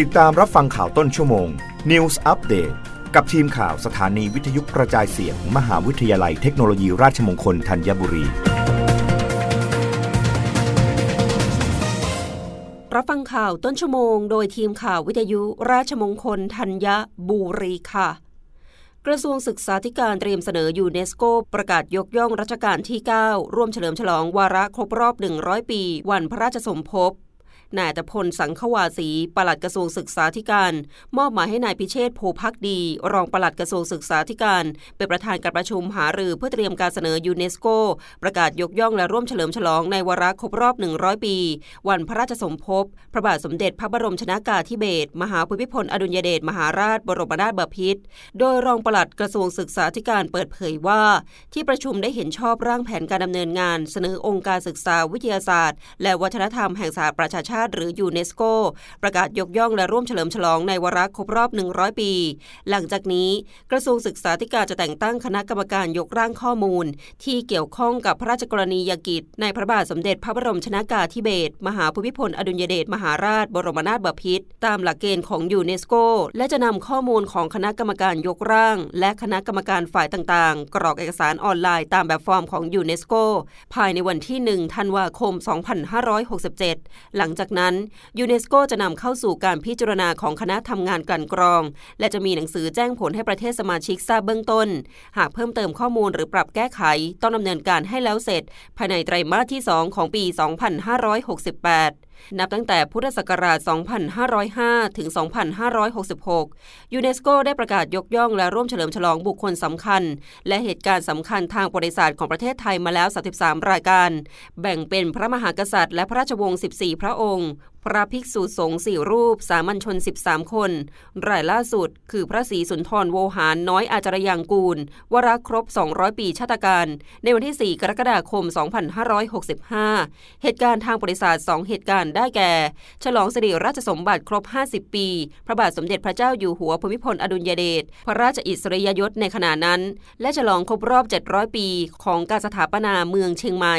ติดตามรับฟังข่าวต้นชั่วโมง News Update กับทีมข่าวสถานีวิทยุกระจายเสียงมมหาวิทยาลัยเทคโนโลยีราชมงคลธัญบุรี รับฟังข่าวต้นชั่วโมง โดยทีมข่าววิทยุราชมงคลธัญบุรีค่ะ กระทรวงศึกษาธิการเตรียมเสนอยูเนสโกประกาศยกย่องรัชกาลที่ 9 ร่วมเฉลิมฉลองวาระครบรอบ 100 ปี วันพระราชสมภพ นายตพลสังขวาสีปลัดกระทรวงศึกษาธิการ มอบหมายให้นายพิเชษโพพักดี รองปลัดกระทรวงศึกษาธิการ เป็นประธานการประชุมหารือเพื่อเตรียมการเสนอยูเนสโก ประกาศยกย่องและร่วมเฉลิมฉลองในวาระครบรอบ 100 ปี วันพระราชสมภพพระบาทสมเด็จพระบรมชนากาธิเบศรมหาภูมิพลอดุลยเดชมหาราชบรมนาถบพิตรโดยรองปลัดกระทรวงศึกษาธิการเปิดเผยว่า ที่ประชุมได้เห็นชอบร่างแผนการดำเนินงาน เสนอองค์การศึกษาวิทยาศาสตร์ และวัฒนธรรมแห่งสหประชาชาติหรือยูเนสโก ประกาศยกย่องและร่วมเฉลิมฉลองในวาระครบรอบ 100 ปี หลังจากนี้กระทรวงศึกษาธิการจะแต่งตั้งคณะกรรมการยกร่างข้อมูล ที่เกี่ยวข้องกับพระราชกรณียกิจ ในพระบาทสมเด็จพระบรมชนากาธิเบศรมหาภูมิพลอดุลยเดชมหาราช บรมนาถบพิตรตามหลักเกณฑ์ของยูเนสโก และจะนำข้อมูลของคณะกรรมการยกร่าง และคณะกรรมการฝ่ายต่างๆ กรอกเอกสารออนไลน์ตามแบบฟอร์มของยูเนสโก ภายในวันที่ 1 ธันวาคม 2567 หลังจากนั้นยูเนสโกจะนำเข้าสู่การพิจารณาของคณะทำงานกลั่นกรอง และจะมีหนังสือแจ้งผลให้ประเทศสมาชิกทราบเบื้องต้น หากเพิ่มเติมข้อมูลหรือปรับแก้ไข ต้องดำเนินการให้แล้วเสร็จ ภายในไตรมาสที่ 2 ของปี 2568นับตั้งแต่พุทธศักราช 2505 ถึง 2566 ยูเนสโกได้ประกาศยกย่องและร่วมเฉลิมฉลองบุคคลสำคัญ และเหตุการณ์สำคัญทางประวัติศาสตร์ของประเทศไทยมาแล้ว 33 รายการ แบ่งเป็นพระมหากษัตริย์และพระราชวงศ์ 14 พระองค์พระภิกษุสงฆ์สี่รูป สามัญชน 13 คน รายล่าสุด คือพระศรีสุนทรโวหารน้อยอาจารยังกูล วราครบ 200 ปีชาตการ ในวันที่ 4 กรกฎาคม 2565 เหตุการณ์ทางประวัติศาสตร์ 2 เหตุการณ์ได้แก่ ฉลองสิริราชสมบัติครบ 50 ปี พระบาทสมเด็จพระเจ้าอยู่หัวภูมิพลอดุลยเดชพระราชอิสริยยศในขณะนั้น และฉลองครบรอบ 700 ปี ของการสถาปนาเมืองเชียงใหม่